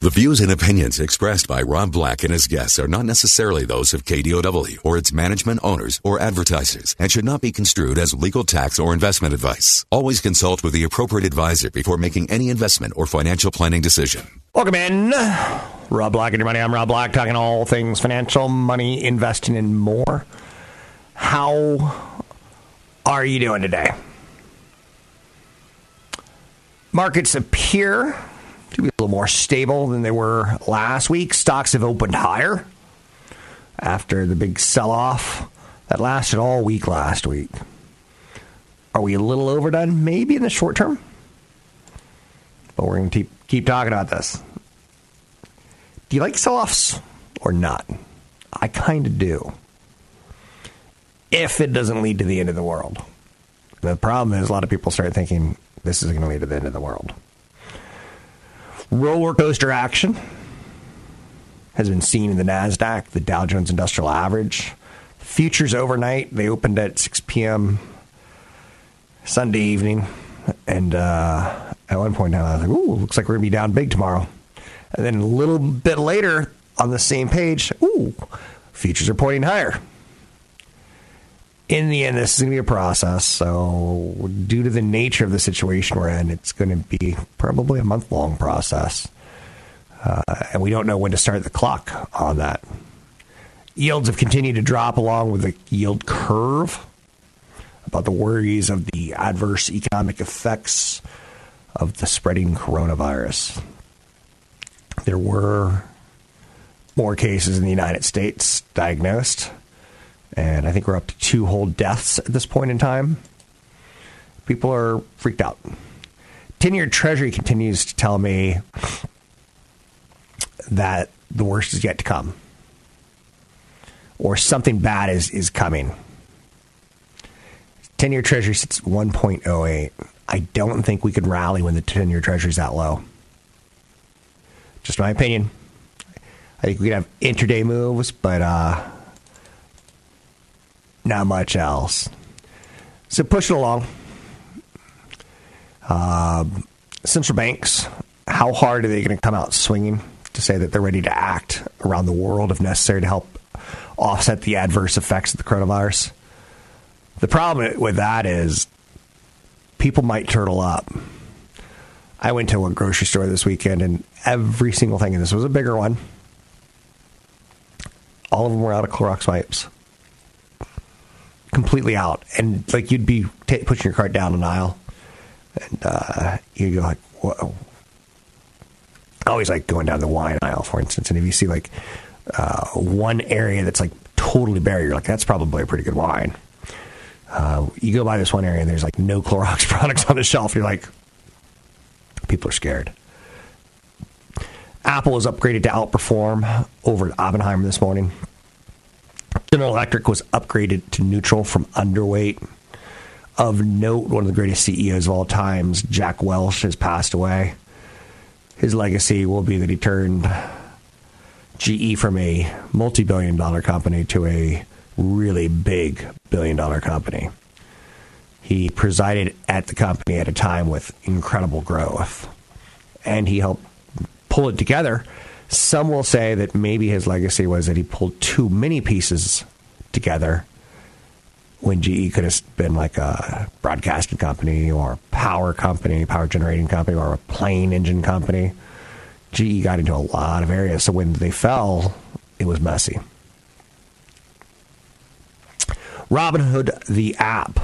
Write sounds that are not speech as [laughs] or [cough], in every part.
The views and opinions expressed by Rob Black and his guests are not necessarily those of KDOW or its management owners or advertisers and should not be construed as legal tax or investment advice. Always consult with the appropriate advisor before making any investment or financial planning decision. Welcome in. Rob Black and your money. I'm Rob Black, talking all things financial, money, investing, and more. How are you doing today? Markets appear to be a little more stable than they were last week. Stocks have opened higher after the big sell off that lasted all week last week. Are we a little overdone? Maybe in the short term. But we're going to keep, keep talking about this. Do you like sell offs or not? I kind of do. If it doesn't lead to the end of the world. The problem is a lot of people start thinking this is going to lead to the end of the world. Roller coaster action has been seen in the NASDAQ, the Dow Jones Industrial Average. Futures overnight, they opened at 6 p.m. Sunday evening. And uh, at one point, I was like, ooh, looks like we're going to be down big tomorrow. And then a little bit later on the same page, ooh, futures are pointing higher. In the end, this is going to be a process. So, due to the nature of the situation we're in, it's going to be probably a month long process. Uh, and we don't know when to start the clock on that. Yields have continued to drop along with the yield curve about the worries of the adverse economic effects of the spreading coronavirus. There were more cases in the United States diagnosed, and I think we're up to two whole deaths at this point in time. People are freaked out. 10 year Treasury continues to tell me that the worst is yet to come, or something bad is, is coming. 10 year Treasury sits 1.08. I don't think we could rally when the 10 year Treasury is that low. Just my opinion. I think we could have intraday moves, but uh, not much else. So push it along. Uh, central banks, how hard are they going to come out swinging to say that they're ready to act around the world if necessary to help offset the adverse effects of the coronavirus? The problem with that is people might turtle up. I went to a grocery store this weekend and every single thing, and this was a bigger one, all of them were out of Clorox wipes. Completely out. And like you'd be t- pushing your cart down an aisle and uh, you go like, whoa. Always like going down the wine aisle, for instance. And if you see like uh, one area that's like totally bare, you're like, that's probably a pretty good wine. Uh, you go by this one area and there's like no Clorox [laughs] products on the shelf. You're like, people are scared. Apple was upgraded to outperform over at Oppenheimer this morning. General Electric was upgraded to neutral from underweight. Of note, one of the greatest CEOs of all times, Jack Welch, has passed away. His legacy will be that he turned GE from a multi billion dollar company to a really big billion dollar company. He presided at the company at a time with incredible growth, and he helped pull it together. Some will say that maybe his legacy was that he pulled too many pieces together when GE could have been like a broadcasting company or a power company, power generating company, or a plane engine company. GE got into a lot of areas. So when they fell, it was messy. Robinhood, the app.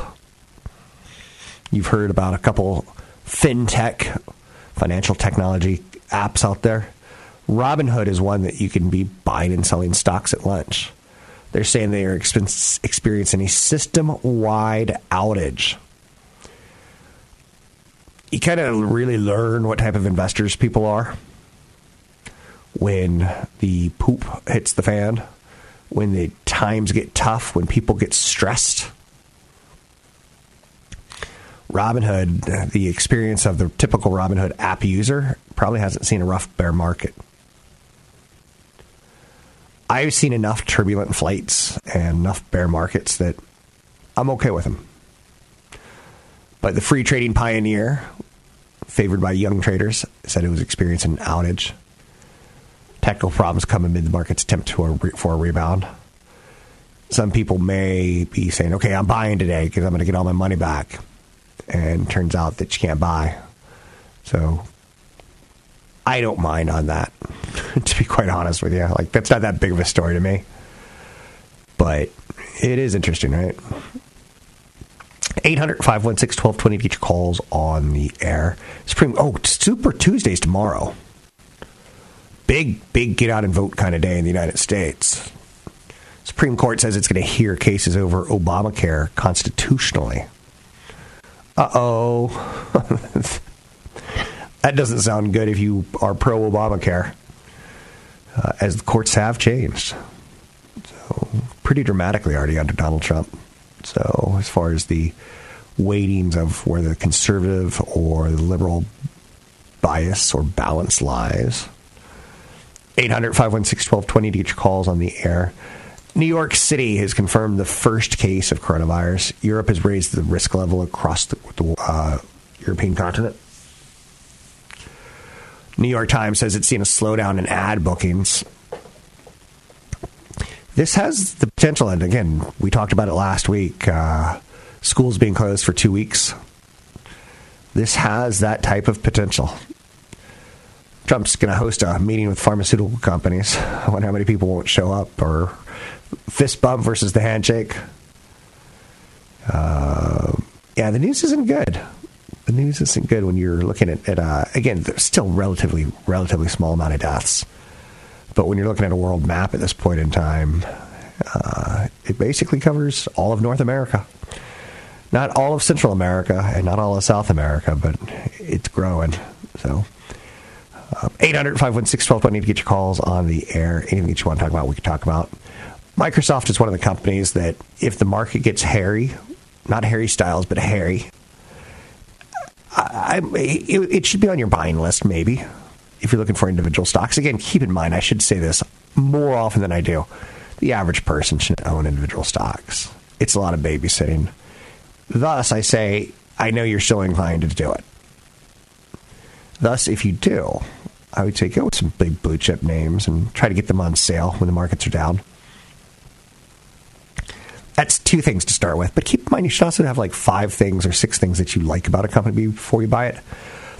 You've heard about a couple fintech, financial technology apps out there. Robinhood is one that you can be buying and selling stocks at lunch. They're saying they are experiencing a system wide outage. You kind of really learn what type of investors people are. when the poop hits the fan, when the times get tough, when people get stressed. Robinhood, the experience of the typical Robinhood app user, probably hasn't seen a rough bear market. I've seen enough turbulent flights and enough bear markets that I'm okay with them. But the free trading pioneer, favored by young traders, said it was experiencing an outage. Technical problems come amid the market's attempt to a re- for a rebound. Some people may be saying, okay, I'm buying today because I'm going to get all my money back. And turns out that you can't buy. So I don't mind on that, [laughs] to be quite honest with you. Like, that's not that big of a story to me. But it is interesting, right? 800 516 1220 to calls on the air. Supreme, oh, Super Tuesday's tomorrow. Big, big get out and vote kind of day in the United States. Supreme Court says it's going to hear cases over Obamacare constitutionally. Uh oh. [laughs] that doesn't sound good if you are pro Obamacare, uh, as the courts have changed. So, pretty dramatically already under Donald Trump. So, as far as the weightings of where the conservative or the liberal bias or balance lies, 800 516 1220 to your calls on the air. New York City has confirmed the first case of coronavirus. Europe has raised the risk level across the, the uh, European continent. New York Times says it's seen a slowdown in ad bookings. This has the potential, and again, we talked about it last week. Uh, schools being closed for two weeks. This has that type of potential. Trump's going to host a meeting with pharmaceutical companies. I wonder how many people won't show up or fist bump versus the handshake. Uh, yeah, the news isn't good. The news isn't good when you're looking at, at uh, again, there's still relatively relatively small amount of deaths, but when you're looking at a world map at this point in time, uh, it basically covers all of North America, not all of Central America, and not all of South America, but it's growing. So. Uh, 800 516 1220 to get your calls on the air. Anything that you want to talk about, we can talk about. Microsoft is one of the companies that, if the market gets hairy, not Harry Styles, but hairy, I, I, it, it should be on your buying list, maybe, if you're looking for individual stocks. Again, keep in mind, I should say this more often than I do. The average person should own individual stocks. It's a lot of babysitting. Thus, I say, I know you're still inclined to do it. Thus, if you do, I would say go with some big blue chip names and try to get them on sale when the markets are down. That's two things to start with. But keep in mind, you should also have like five things or six things that you like about a company before you buy it.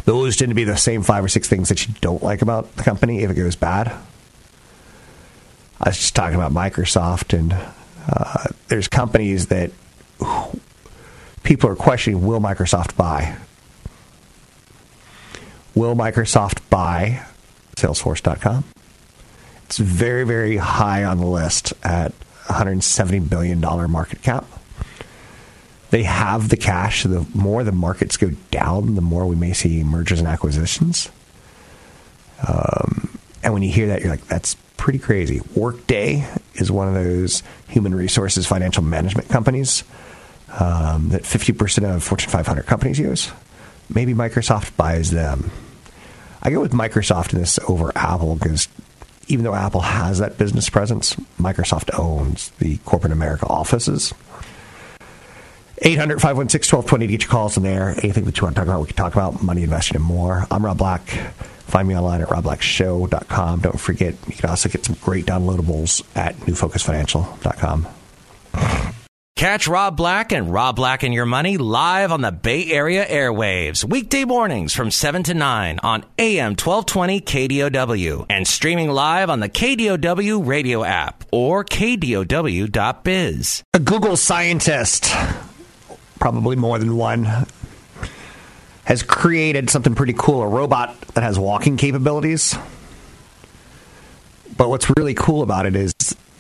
Those tend to be the same five or six things that you don't like about the company if it goes bad. I was just talking about Microsoft, and uh, there's companies that people are questioning will Microsoft buy? Will Microsoft buy Salesforce.com? It's very, very high on the list at $170 billion market cap. They have the cash. The more the markets go down, the more we may see mergers and acquisitions. Um, and when you hear that, you're like, that's pretty crazy. Workday is one of those human resources financial management companies um, that 50% of Fortune 500 companies use. Maybe Microsoft buys them. I go with Microsoft in this over Apple because even though Apple has that business presence, Microsoft owns the corporate America offices. 800 516 1220 to get your calls in there. Anything that you want to talk about, we can talk about money investing and more. I'm Rob Black. Find me online at robblackshow.com. Don't forget, you can also get some great downloadables at newfocusfinancial.com. Catch Rob Black and Rob Black and Your Money live on the Bay Area airwaves, weekday mornings from 7 to 9 on AM 1220 KDOW and streaming live on the KDOW radio app or KDOW.biz. A Google scientist, probably more than one, has created something pretty cool a robot that has walking capabilities. But what's really cool about it is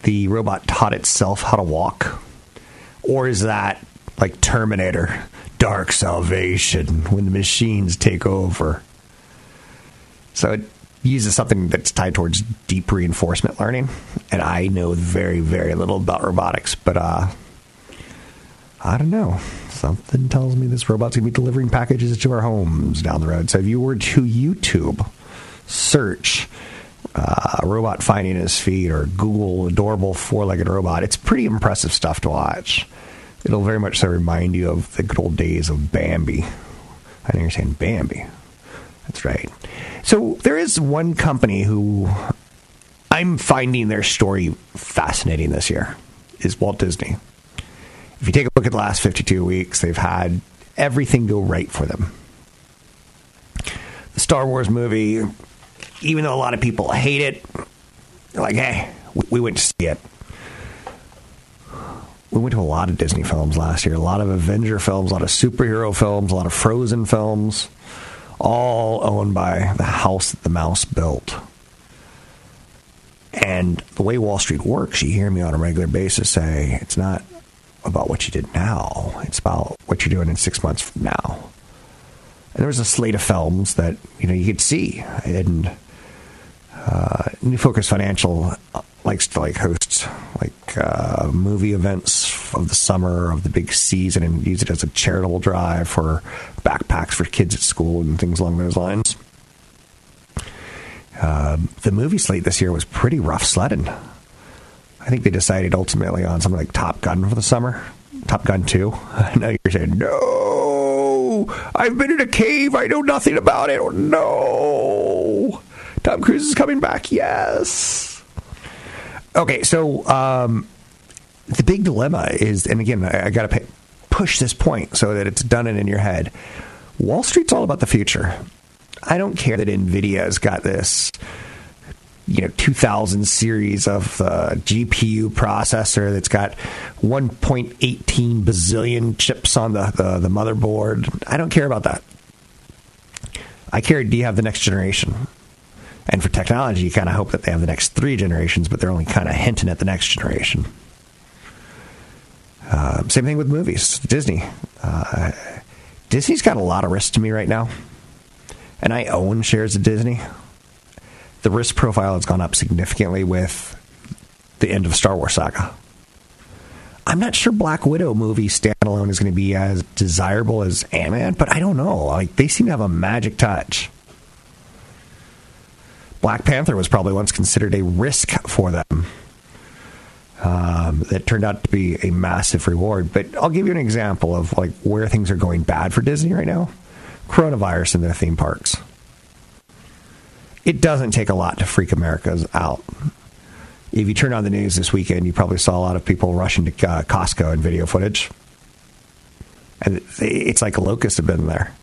the robot taught itself how to walk. Or is that like Terminator, Dark Salvation, when the machines take over? So it uses something that's tied towards deep reinforcement learning, and I know very, very little about robotics, but uh, I don't know. Something tells me this robot's gonna be delivering packages to our homes down the road. So if you were to YouTube search uh, a robot finding his feet or Google adorable four-legged robot, it's pretty impressive stuff to watch. It'll very much so remind you of the good old days of Bambi. I know you're saying Bambi. That's right. So there is one company who I'm finding their story fascinating this year is Walt Disney. If you take a look at the last 52 weeks, they've had everything go right for them. The Star Wars movie, even though a lot of people hate it, like, hey, we went to see it. We went to a lot of Disney films last year, a lot of Avenger films, a lot of superhero films, a lot of Frozen films all owned by the house that the mouse built. And the way Wall Street works, you hear me on a regular basis say it's not about what you did now, it's about what you're doing in six months from now. And there was a slate of films that you know you could see, and uh, New Focus Financial likes to like host like uh, movie events of the summer of the big season and use it as a charitable drive for backpacks for kids at school and things along those lines. Uh, the movie slate this year was pretty rough sledding. I think they decided ultimately on something like Top Gun for the summer. Top Gun 2. [laughs] I know you're saying, no, I've been in a cave. I know nothing about it. no. Tom Cruise is coming back. Yes. Okay, so um, the big dilemma is, and again, I, I got to push this point so that it's done it in your head. Wall Street's all about the future. I don't care that Nvidia's got this, you know, 2000 series of uh, GPU processor that's got 1.18 bazillion chips on the, the, the motherboard. I don't care about that. I care. Do you have the next generation? And for technology, you kind of hope that they have the next three generations, but they're only kind of hinting at the next generation. Uh, same thing with movies. Disney. Uh, Disney's got a lot of risk to me right now, and I own shares of Disney. The risk profile has gone up significantly with the end of Star Wars saga. I'm not sure Black Widow movie standalone is going to be as desirable as Ant Man, but I don't know. Like they seem to have a magic touch. Black Panther was probably once considered a risk for them. Um, that turned out to be a massive reward. But I'll give you an example of like where things are going bad for Disney right now. Coronavirus in their theme parks. It doesn't take a lot to freak Americans out. If you turn on the news this weekend, you probably saw a lot of people rushing to uh, Costco and video footage. And it's like locusts have been there.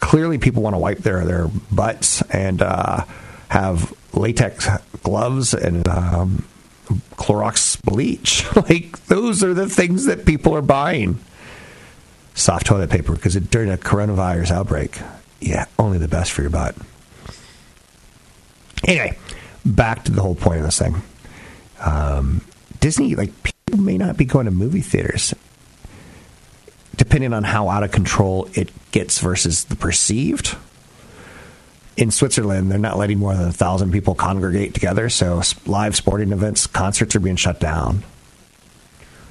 Clearly, people want to wipe their, their butts and uh, have latex gloves and um, Clorox bleach. [laughs] like those are the things that people are buying. Soft toilet paper because during a coronavirus outbreak, yeah, only the best for your butt. Anyway, back to the whole point of this thing. Um, Disney, like people may not be going to movie theaters, depending on how out of control it gets versus the perceived in Switzerland, they're not letting more than a thousand people congregate together. So live sporting events, concerts are being shut down.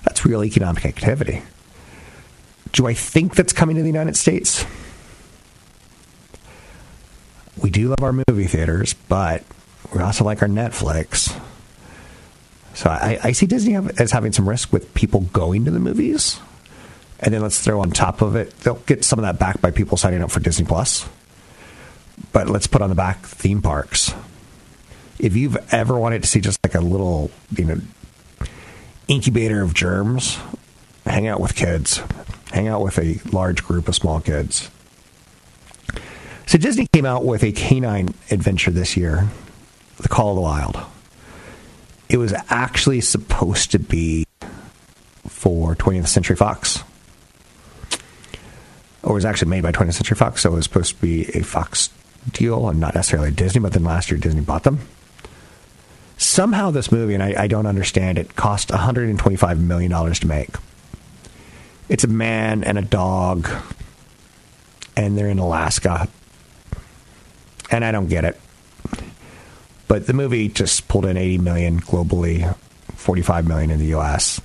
That's real economic activity. Do I think that's coming to the United States? We do love our movie theaters, but we also like our Netflix. So I, I see Disney as having some risk with people going to the movies. And then let's throw on top of it, they'll get some of that back by people signing up for Disney Plus but let's put on the back theme parks. If you've ever wanted to see just like a little, you know, incubator of germs, hang out with kids, hang out with a large group of small kids. So Disney came out with a canine adventure this year, The Call of the Wild. It was actually supposed to be for 20th Century Fox. Or was actually made by 20th Century Fox, so it was supposed to be a Fox deal and not necessarily Disney, but then last year Disney bought them. Somehow this movie, and I, I don't understand it, cost $125 million to make. It's a man and a dog, and they're in Alaska. And I don't get it. But the movie just pulled in 80 million globally, 45 million in the U.S.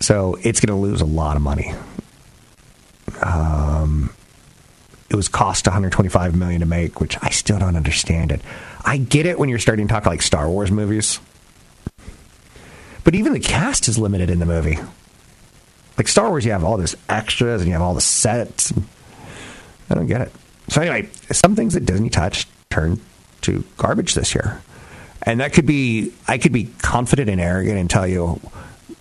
So it's going to lose a lot of money. Um, it was cost 125 million to make, which I still don't understand it. I get it when you're starting to talk like Star Wars movies, but even the cast is limited in the movie. Like Star Wars, you have all this extras and you have all the sets. I don't get it. So anyway, some things that Disney touched turned to garbage this year, and that could be I could be confident and arrogant and tell you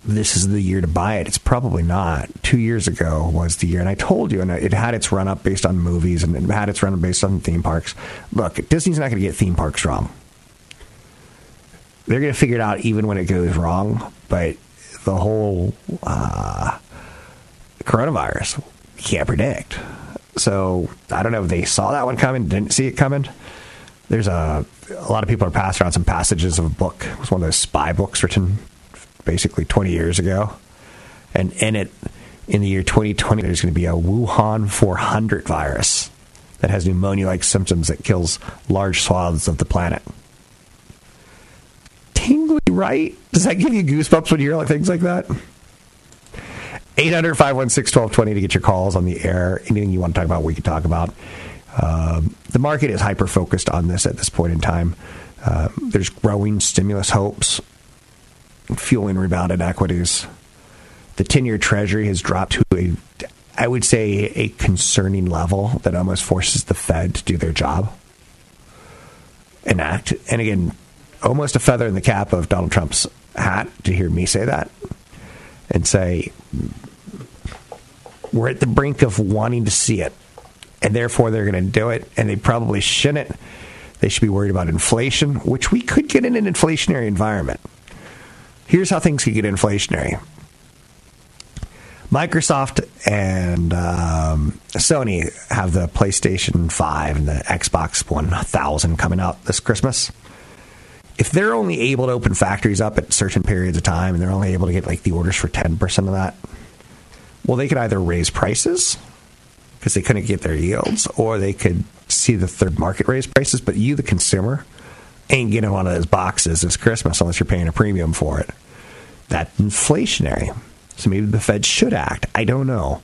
this is the year to buy it. It's probably not. Two years ago was the year, and I told you, and it had its run up based on movies, and it had its run up based on theme parks. Look, Disney's not going to get theme parks wrong. They're going to figure it out even when it goes wrong. But the whole uh, coronavirus, you can't predict. So I don't know if they saw that one coming, didn't see it coming. There's a a lot of people are passing around some passages of a book. It was one of those spy books written basically 20 years ago. And in it, in the year 2020, there's going to be a Wuhan 400 virus that has pneumonia like symptoms that kills large swaths of the planet. Tingly, right? Does that give you goosebumps when you hear like things like that? 800 516 1220 to get your calls on the air. Anything you want to talk about, we can talk about. Um, the market is hyper focused on this at this point in time. Uh, there's growing stimulus hopes fueling rebounded equities. The 10 year treasury has dropped to a, I would say, a concerning level that almost forces the Fed to do their job and act. And again, almost a feather in the cap of Donald Trump's hat to hear me say that and say, we're at the brink of wanting to see it. And therefore, they're going to do it. And they probably shouldn't. They should be worried about inflation, which we could get in an inflationary environment. Here's how things could get inflationary. Microsoft and um, Sony have the PlayStation 5 and the Xbox 1000 coming out this Christmas. If they're only able to open factories up at certain periods of time and they're only able to get like the orders for 10% of that, well, they could either raise prices because they couldn't get their yields, or they could see the third market raise prices. But you, the consumer, ain't getting one of those boxes this Christmas unless you're paying a premium for it. That's inflationary. So maybe the Fed should act. I don't know.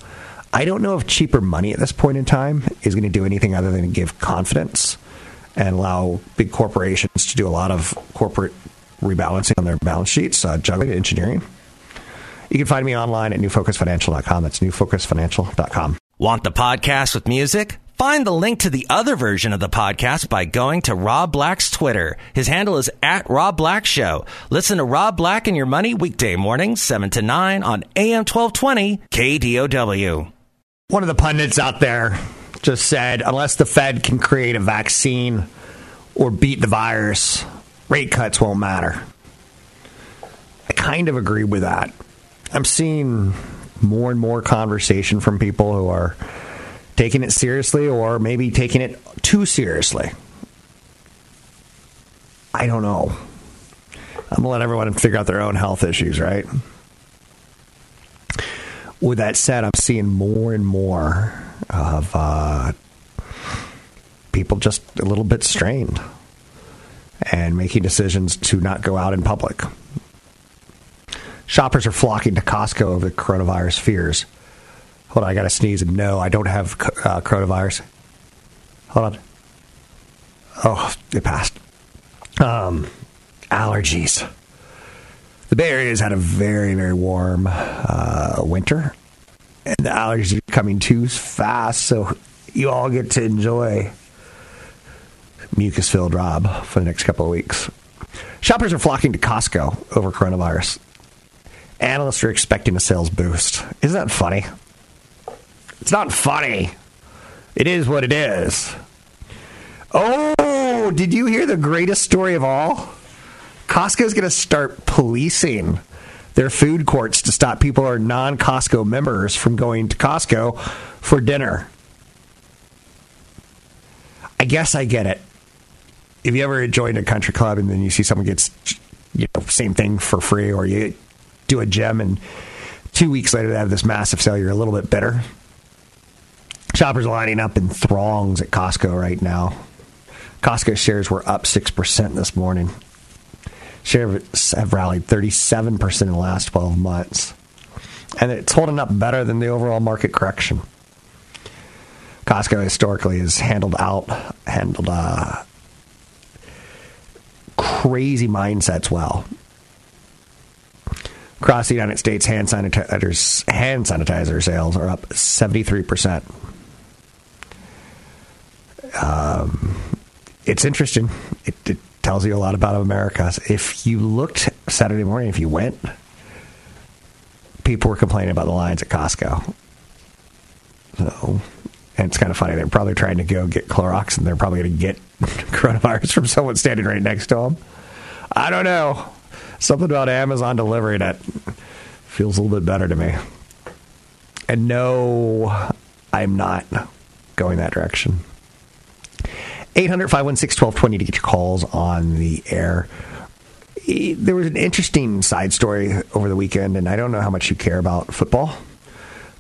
I don't know if cheaper money at this point in time is going to do anything other than give confidence and allow big corporations to do a lot of corporate rebalancing on their balance sheets, uh, juggling engineering. You can find me online at newfocusfinancial.com. That's newfocusfinancial.com. Want the podcast with music? Find the link to the other version of the podcast by going to Rob Black's Twitter. His handle is at Rob Black Show. Listen to Rob Black and Your Money weekday mornings, 7 to 9 on AM 1220 KDOW. One of the pundits out there just said unless the Fed can create a vaccine or beat the virus, rate cuts won't matter. I kind of agree with that. I'm seeing more and more conversation from people who are taking it seriously or maybe taking it too seriously. I don't know. I'm gonna let everyone figure out their own health issues, right? With that said, I'm seeing more and more of uh, people just a little bit strained and making decisions to not go out in public. Shoppers are flocking to Costco over the coronavirus fears. Hold on, I got to sneeze. No, I don't have uh, coronavirus. Hold on. Oh, it passed. Um, allergies. The Bay Area has had a very, very warm uh, winter, and the allergies are coming too fast. So you all get to enjoy mucus filled Rob for the next couple of weeks. Shoppers are flocking to Costco over coronavirus. Analysts are expecting a sales boost. Isn't that funny? It's not funny. It is what it is. Oh, did you hear the greatest story of all? Costco's going to start policing their food courts to stop people who are non Costco members from going to Costco for dinner. I guess I get it. If you ever joined a country club and then you see someone gets, you know, same thing for free, or you do a gym and two weeks later they have this massive sale, you're a little bit bitter. Shoppers lining up in throngs at Costco right now. Costco shares were up 6% this morning. Shares have rallied 37% in the last 12 months. And it's holding up better than the overall market correction. Costco historically has handled out, handled uh, crazy mindsets well. Across the United States, hand hand sanitizer sales are up 73%. Um, it's interesting. It, it tells you a lot about America. If you looked Saturday morning, if you went, people were complaining about the lines at Costco. So, and it's kind of funny. They're probably trying to go get Clorox, and they're probably going to get [laughs] coronavirus from someone standing right next to them. I don't know. Something about Amazon delivery that feels a little bit better to me. And no, I'm not going that direction. 800 516 1220 to get your calls on the air. There was an interesting side story over the weekend, and I don't know how much you care about football,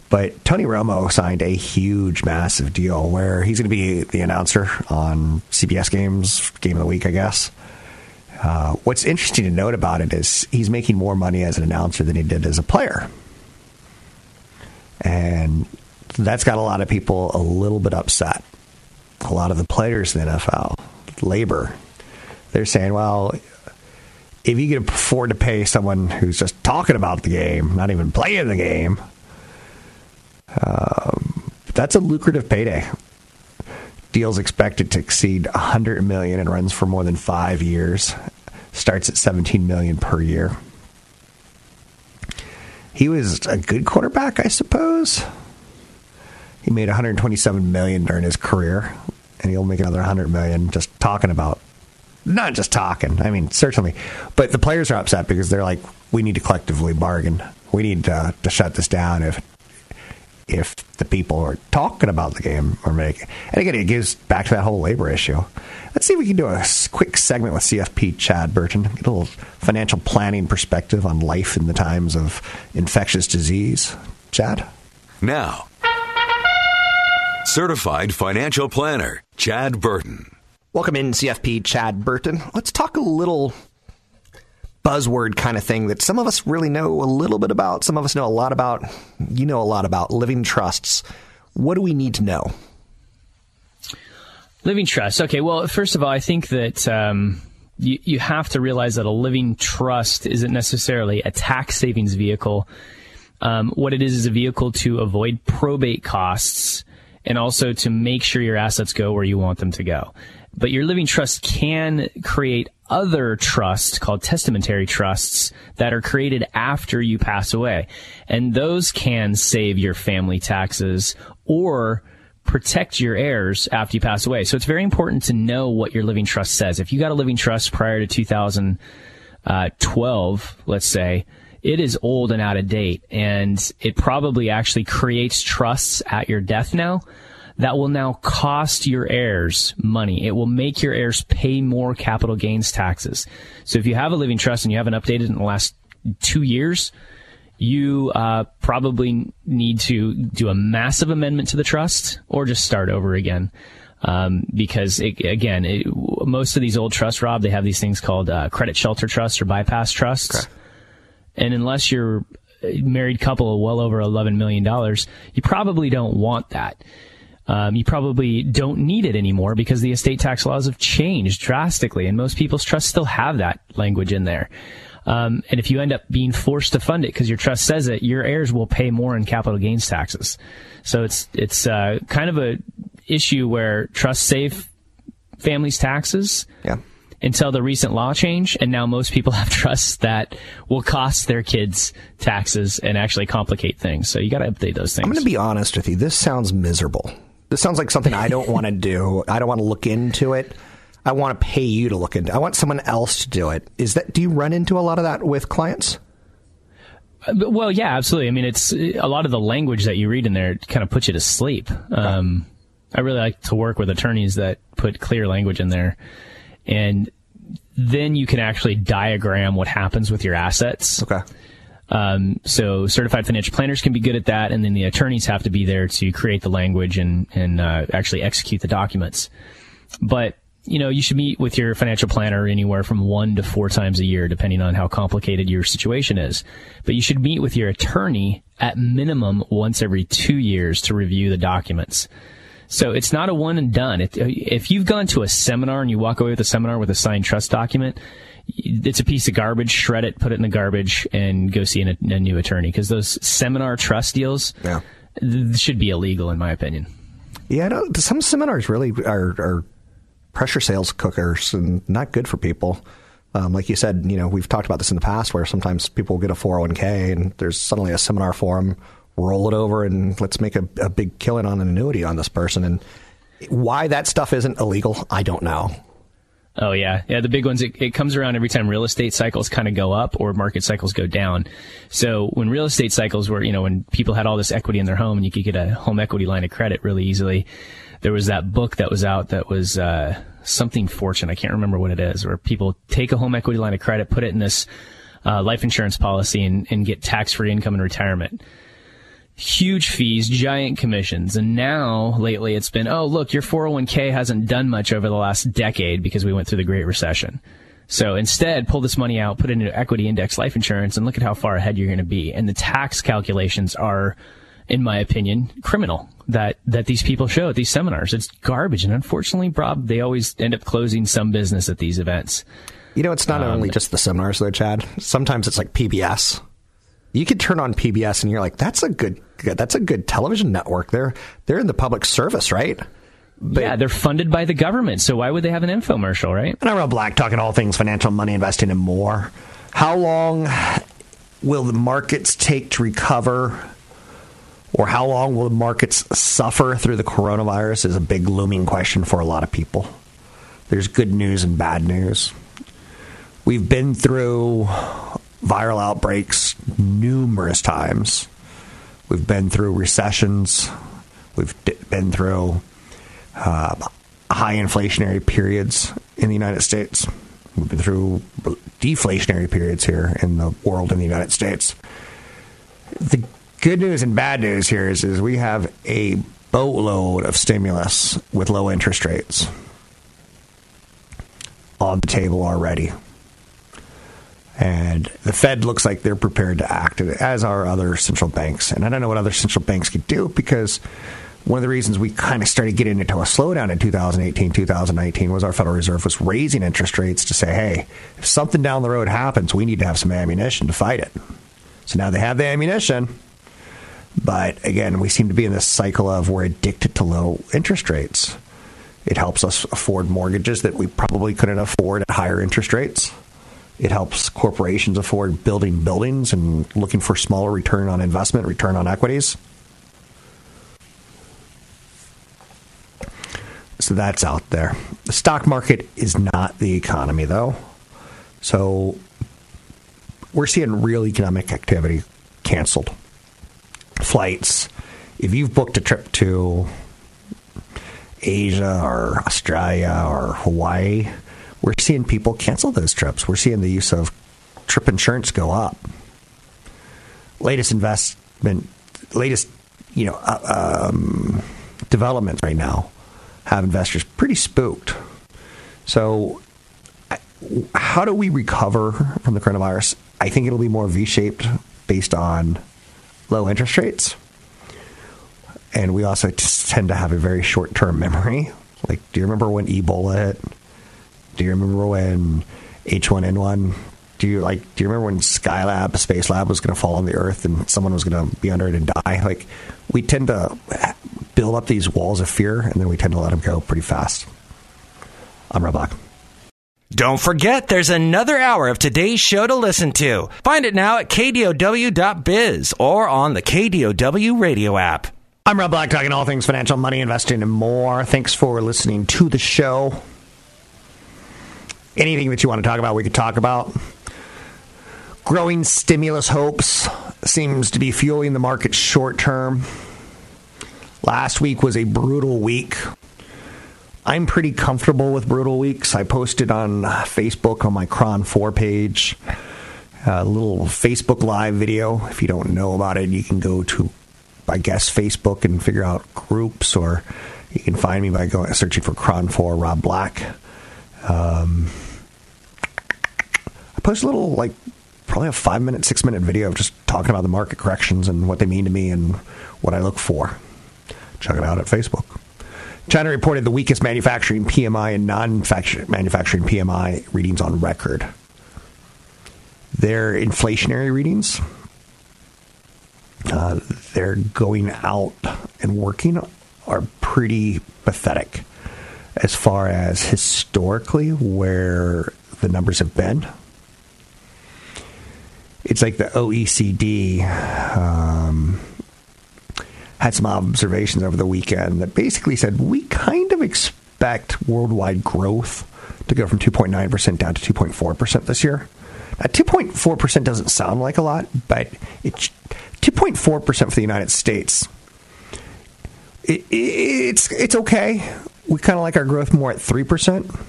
but Tony Romo signed a huge, massive deal where he's going to be the announcer on CBS games, game of the week, I guess. Uh, what's interesting to note about it is he's making more money as an announcer than he did as a player. And that's got a lot of people a little bit upset a lot of the players in the NFL, labor, they're saying, well, if you can afford to pay someone who's just talking about the game, not even playing the game, um, that's a lucrative payday. Deals expected to exceed 100 million and runs for more than five years. Starts at 17 million per year. He was a good quarterback, I suppose. He made 127 million during his career, and he'll make another 100 million just talking about. Not just talking. I mean, certainly, but the players are upset because they're like, we need to collectively bargain. We need to, to shut this down if if the people are talking about the game or making. And again, it gives back to that whole labor issue. Let's see if we can do a quick segment with CFP Chad Burton, get a little financial planning perspective on life in the times of infectious disease. Chad? Now, Certified Financial Planner, Chad Burton. Welcome in, CFP Chad Burton. Let's talk a little buzzword kind of thing that some of us really know a little bit about, some of us know a lot about. You know a lot about living trusts. What do we need to know? Living trust. Okay, well, first of all, I think that um, you, you have to realize that a living trust isn't necessarily a tax savings vehicle. Um, what it is is a vehicle to avoid probate costs and also to make sure your assets go where you want them to go. But your living trust can create other trusts called testamentary trusts that are created after you pass away. And those can save your family taxes or protect your heirs after you pass away. So it's very important to know what your living trust says. If you got a living trust prior to 2012, uh, let's say, it is old and out of date and it probably actually creates trusts at your death now that will now cost your heirs money. It will make your heirs pay more capital gains taxes. So if you have a living trust and you haven't updated in the last two years, you uh, probably need to do a massive amendment to the trust or just start over again. Um, because it, again, it, most of these old trusts, Rob, they have these things called uh, credit shelter trusts or bypass trusts. Okay. And unless you're a married couple well over $11 million, you probably don't want that. Um, you probably don't need it anymore because the estate tax laws have changed drastically, and most people's trusts still have that language in there. Um, and if you end up being forced to fund it because your trust says it, your heirs will pay more in capital gains taxes. So it's it's uh, kind of a issue where trust save families' taxes. Yeah until the recent law change, and now most people [laughs] have trusts that will cost their kids taxes and actually complicate things. So you got to update those things. I'm going to be honest with you. This sounds miserable. This sounds like something I don't want to do. [laughs] I don't want to look into it. I want to pay you to look into. I want someone else to do it. Is that? Do you run into a lot of that with clients? Uh, well, yeah, absolutely. I mean, it's a lot of the language that you read in there kind of puts you to sleep. Um, I really like to work with attorneys that put clear language in there and then you can actually diagram what happens with your assets. Okay. Um, so certified financial planners can be good at that, and then the attorneys have to be there to create the language and and uh, actually execute the documents. But you know, you should meet with your financial planner anywhere from one to four times a year, depending on how complicated your situation is. But you should meet with your attorney at minimum once every two years to review the documents. So it's not a one and done. If, if you've gone to a seminar and you walk away with a seminar with a signed trust document, it's a piece of garbage. Shred it, put it in the garbage, and go see an, a new attorney because those seminar trust deals Yeah. th- should be illegal, in my opinion. Yeah, some seminars really are, are pressure sales cookers and not good for people. Um, like you said, you know, we've talked about this in the past where sometimes people get a 401k and there's suddenly a seminar for them, roll it over and let's make a, a big killing on an annuity on this person. And why that stuff isn't illegal, I don't know. Oh yeah, yeah. The big ones. It, it comes around every time real estate cycles kind of go up or market cycles go down. So when real estate cycles were, you know, when people had all this equity in their home and you could get a home equity line of credit really easily, there was that book that was out that was uh, something fortune. I can't remember what it is. Where people take a home equity line of credit, put it in this uh, life insurance policy, and, and get tax free income in retirement huge fees, giant commissions. And now lately it's been, oh, look, your 401k hasn't done much over the last decade because we went through the Great Recession. So instead, pull this money out, put it into equity index life insurance, and look at how far ahead you're going to be. And the tax calculations are, in my opinion, criminal that, that these people show at these seminars. It's garbage. And unfortunately, Rob, they always end up closing some business at these events. You know, it's not um, only just the seminars though, Chad. Sometimes it's like PBS. You could turn on PBS and you're like, that's a good, that's a good television network. They're, they're in the public service, right? But- yeah, they're funded by the government. So why would they have an infomercial, right? And I'm Rob Black, talking all things financial, money, investing, and more. How long will the markets take to recover? Or how long will the markets suffer through the coronavirus is a big looming question for a lot of people. There's good news and bad news. We've been through viral outbreaks numerous times. We've been through recessions. We've been through uh, high inflationary periods in the United States. We've been through deflationary periods here in the world in the United States. The good news and bad news here is, is we have a boatload of stimulus with low interest rates on the table already. And the Fed looks like they're prepared to act, as are other central banks. And I don't know what other central banks could do because one of the reasons we kind of started getting into a slowdown in 2018, 2019 was our Federal Reserve was raising interest rates to say, hey, if something down the road happens, we need to have some ammunition to fight it. So now they have the ammunition. But again, we seem to be in this cycle of we're addicted to low interest rates. It helps us afford mortgages that we probably couldn't afford at higher interest rates. It helps corporations afford building buildings and looking for smaller return on investment, return on equities. So that's out there. The stock market is not the economy, though. So we're seeing real economic activity canceled. Flights. If you've booked a trip to Asia or Australia or Hawaii, we're seeing people cancel those trips. We're seeing the use of trip insurance go up. Latest investment, latest you know uh, um, developments right now have investors pretty spooked. So, how do we recover from the coronavirus? I think it'll be more V-shaped based on low interest rates, and we also tend to have a very short-term memory. Like, do you remember when Ebola hit? Do you remember when H1N1? Do you like? Do you remember when Skylab, Space Lab, was going to fall on the Earth and someone was going to be under it and die? Like, we tend to build up these walls of fear, and then we tend to let them go pretty fast. I'm Rob Black. Don't forget, there's another hour of today's show to listen to. Find it now at kdow.biz or on the KDOW radio app. I'm Rob Black, talking all things financial, money, investing, and more. Thanks for listening to the show. Anything that you want to talk about, we could talk about. Growing stimulus hopes seems to be fueling the market short term. Last week was a brutal week. I'm pretty comfortable with brutal weeks. I posted on Facebook on my KRON 4 page a little Facebook Live video. If you don't know about it, you can go to, I guess, Facebook and figure out groups, or you can find me by going searching for KRON 4 Rob Black. Um, I post a little like probably a five minute, six minute video of just talking about the market corrections and what they mean to me and what I look for. Check it out at Facebook. China reported the weakest manufacturing PMI and non manufacturing PMI readings on record. Their inflationary readings, uh, they're going out and working, are pretty pathetic as far as historically where the numbers have been. It's like the OECD um, had some observations over the weekend that basically said we kind of expect worldwide growth to go from 2.9% down to 2.4% this year. Now, 2.4% doesn't sound like a lot, but it's 2.4% for the United States. It, it's it's okay. We kind of like our growth more at 3%,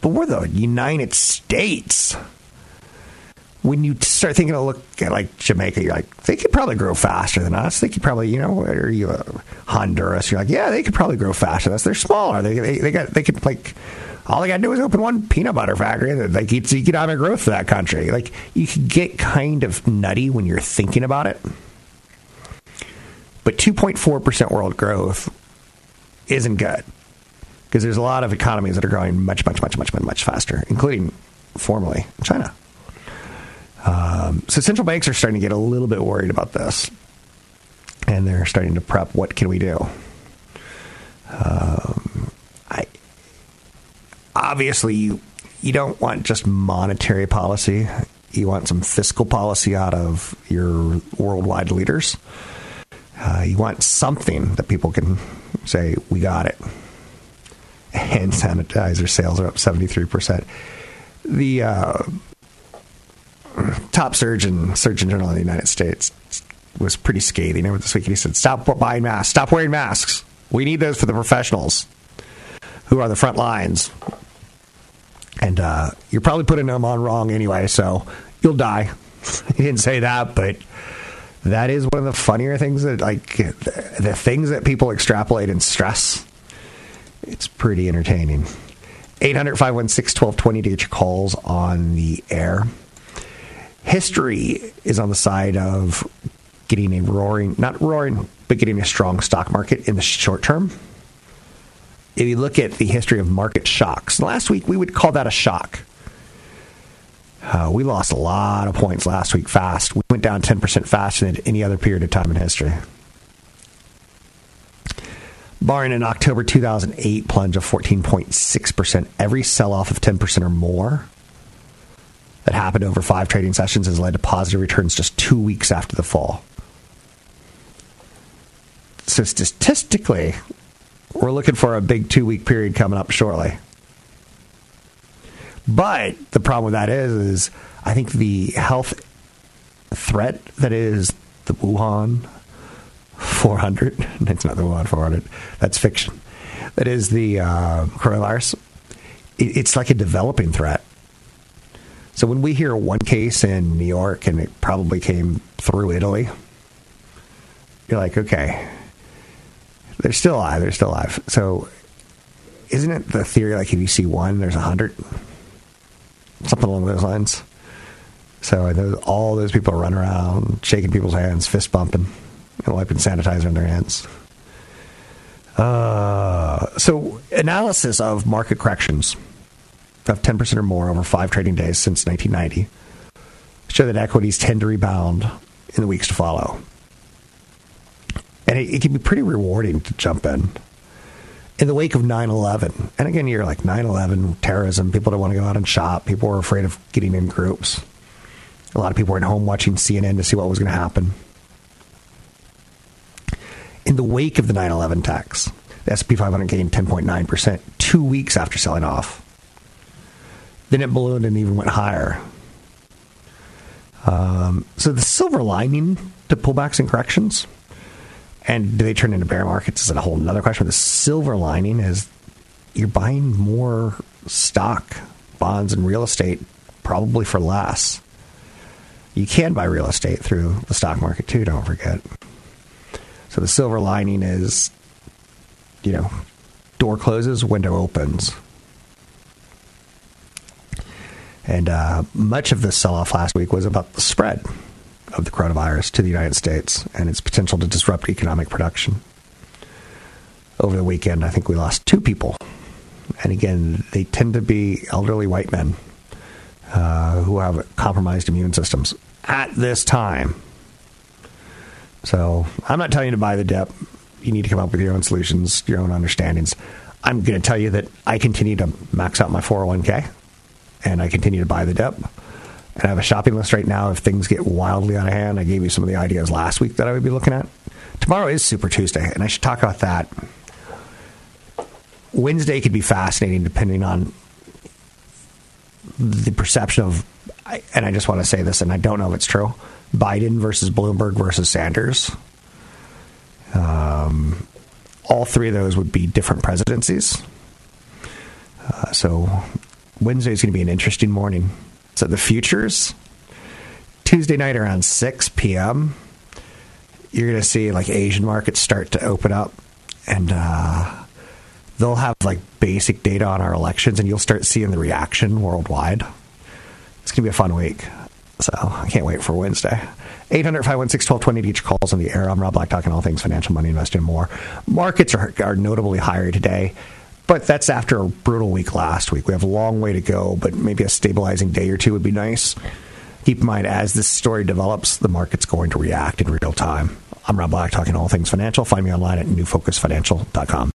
but we're the United States when you start thinking of look at like Jamaica, you're like, they could probably grow faster than us. They could probably, you know, or you uh, Honduras, you're like, yeah, they could probably grow faster than us. They're smaller. They, they, they got, they could like, all they got to do is open one peanut butter factory that they keep economic growth for that country. Like you can get kind of nutty when you're thinking about it. But 2.4% world growth isn't good because there's a lot of economies that are growing much, much, much, much, much faster, including formally China. Um, so central banks are starting to get a little bit worried about this, and they're starting to prep. What can we do? Um, I obviously you you don't want just monetary policy. You want some fiscal policy out of your worldwide leaders. Uh, you want something that people can say, "We got it." Hand sanitizer sales are up seventy three percent. The uh, top surgeon, Surgeon General of the United States, was pretty scathing over this week. He said, "Stop buying masks. Stop wearing masks. We need those for the professionals who are the front lines." And uh, you're probably putting them on wrong anyway, so you'll die. [laughs] he didn't say that, but that is one of the funnier things that, like, the, the things that people extrapolate and stress. It's pretty entertaining. 800 516 1220 to get your calls on the air history is on the side of getting a roaring, not roaring, but getting a strong stock market in the short term. If you look at the history of market shocks, last week we would call that a shock. Uh, we lost a lot of points last week fast. We went down 10% faster than any other period of time in history. Barring an October 2008 plunge of 14.6%, every sell off of 10% or more that happened over five trading sessions has led to positive returns just two weeks after the fall. So statistically, we're looking for a big two week period coming up shortly. But the problem with that is, is I think the health threat that is the Wuhan 400, it's [laughs] not the Wuhan 400, that's fiction. That is the uh, coronavirus. it's like a developing threat. So when we hear one case in New York and it probably came through Italy, you're like, okay, they're still alive. They're still alive. So isn't it the theory like if you see one, there's a hundred? Something along those lines. So those, all those people run around shaking people's hands, fist bumping, and wiping sanitizer in their hands. Uh, so analysis of market corrections of 10% or more over five trading days since 1990 show that equities tend to rebound in the weeks to follow. And it, it can be pretty rewarding to jump in. In the wake of 9 11, and again, you're like 9 11, terrorism, people don't want to go out and shop, people were afraid of getting in groups. A lot of people were at home watching CNN to see what was going to happen. In the wake of the 9 11 attacks, the S&P 500 gained 10.9% two weeks after selling off. Then it ballooned and even went higher. Um, so the silver lining to pullbacks and corrections, and do they turn into bear markets is a whole other question. The silver lining is you're buying more stock, bonds, and real estate probably for less. You can buy real estate through the stock market too, don't forget. So the silver lining is, you know, door closes, window opens. And uh, much of the sell off last week was about the spread of the coronavirus to the United States and its potential to disrupt economic production. Over the weekend, I think we lost two people. And again, they tend to be elderly white men uh, who have compromised immune systems at this time. So I'm not telling you to buy the dip. You need to come up with your own solutions, your own understandings. I'm going to tell you that I continue to max out my 401k and I continue to buy the dip. And I have a shopping list right now. If things get wildly out of hand, I gave you some of the ideas last week that I would be looking at. Tomorrow is Super Tuesday, and I should talk about that. Wednesday could be fascinating depending on the perception of, and I just want to say this, and I don't know if it's true Biden versus Bloomberg versus Sanders. Um, all three of those would be different presidencies. Uh, so Wednesday is going to be an interesting morning. So the futures, Tuesday night around 6 p.m., you're going to see like Asian markets start to open up and uh, they'll have like basic data on our elections and you'll start seeing the reaction worldwide. Going to be a fun week. So I can't wait for Wednesday. 800 516 1220 each calls on the air. I'm Rob Black talking all things financial, money, investing, and more. Markets are, are notably higher today, but that's after a brutal week last week. We have a long way to go, but maybe a stabilizing day or two would be nice. Keep in mind, as this story develops, the market's going to react in real time. I'm Rob Black talking all things financial. Find me online at newfocusfinancial.com.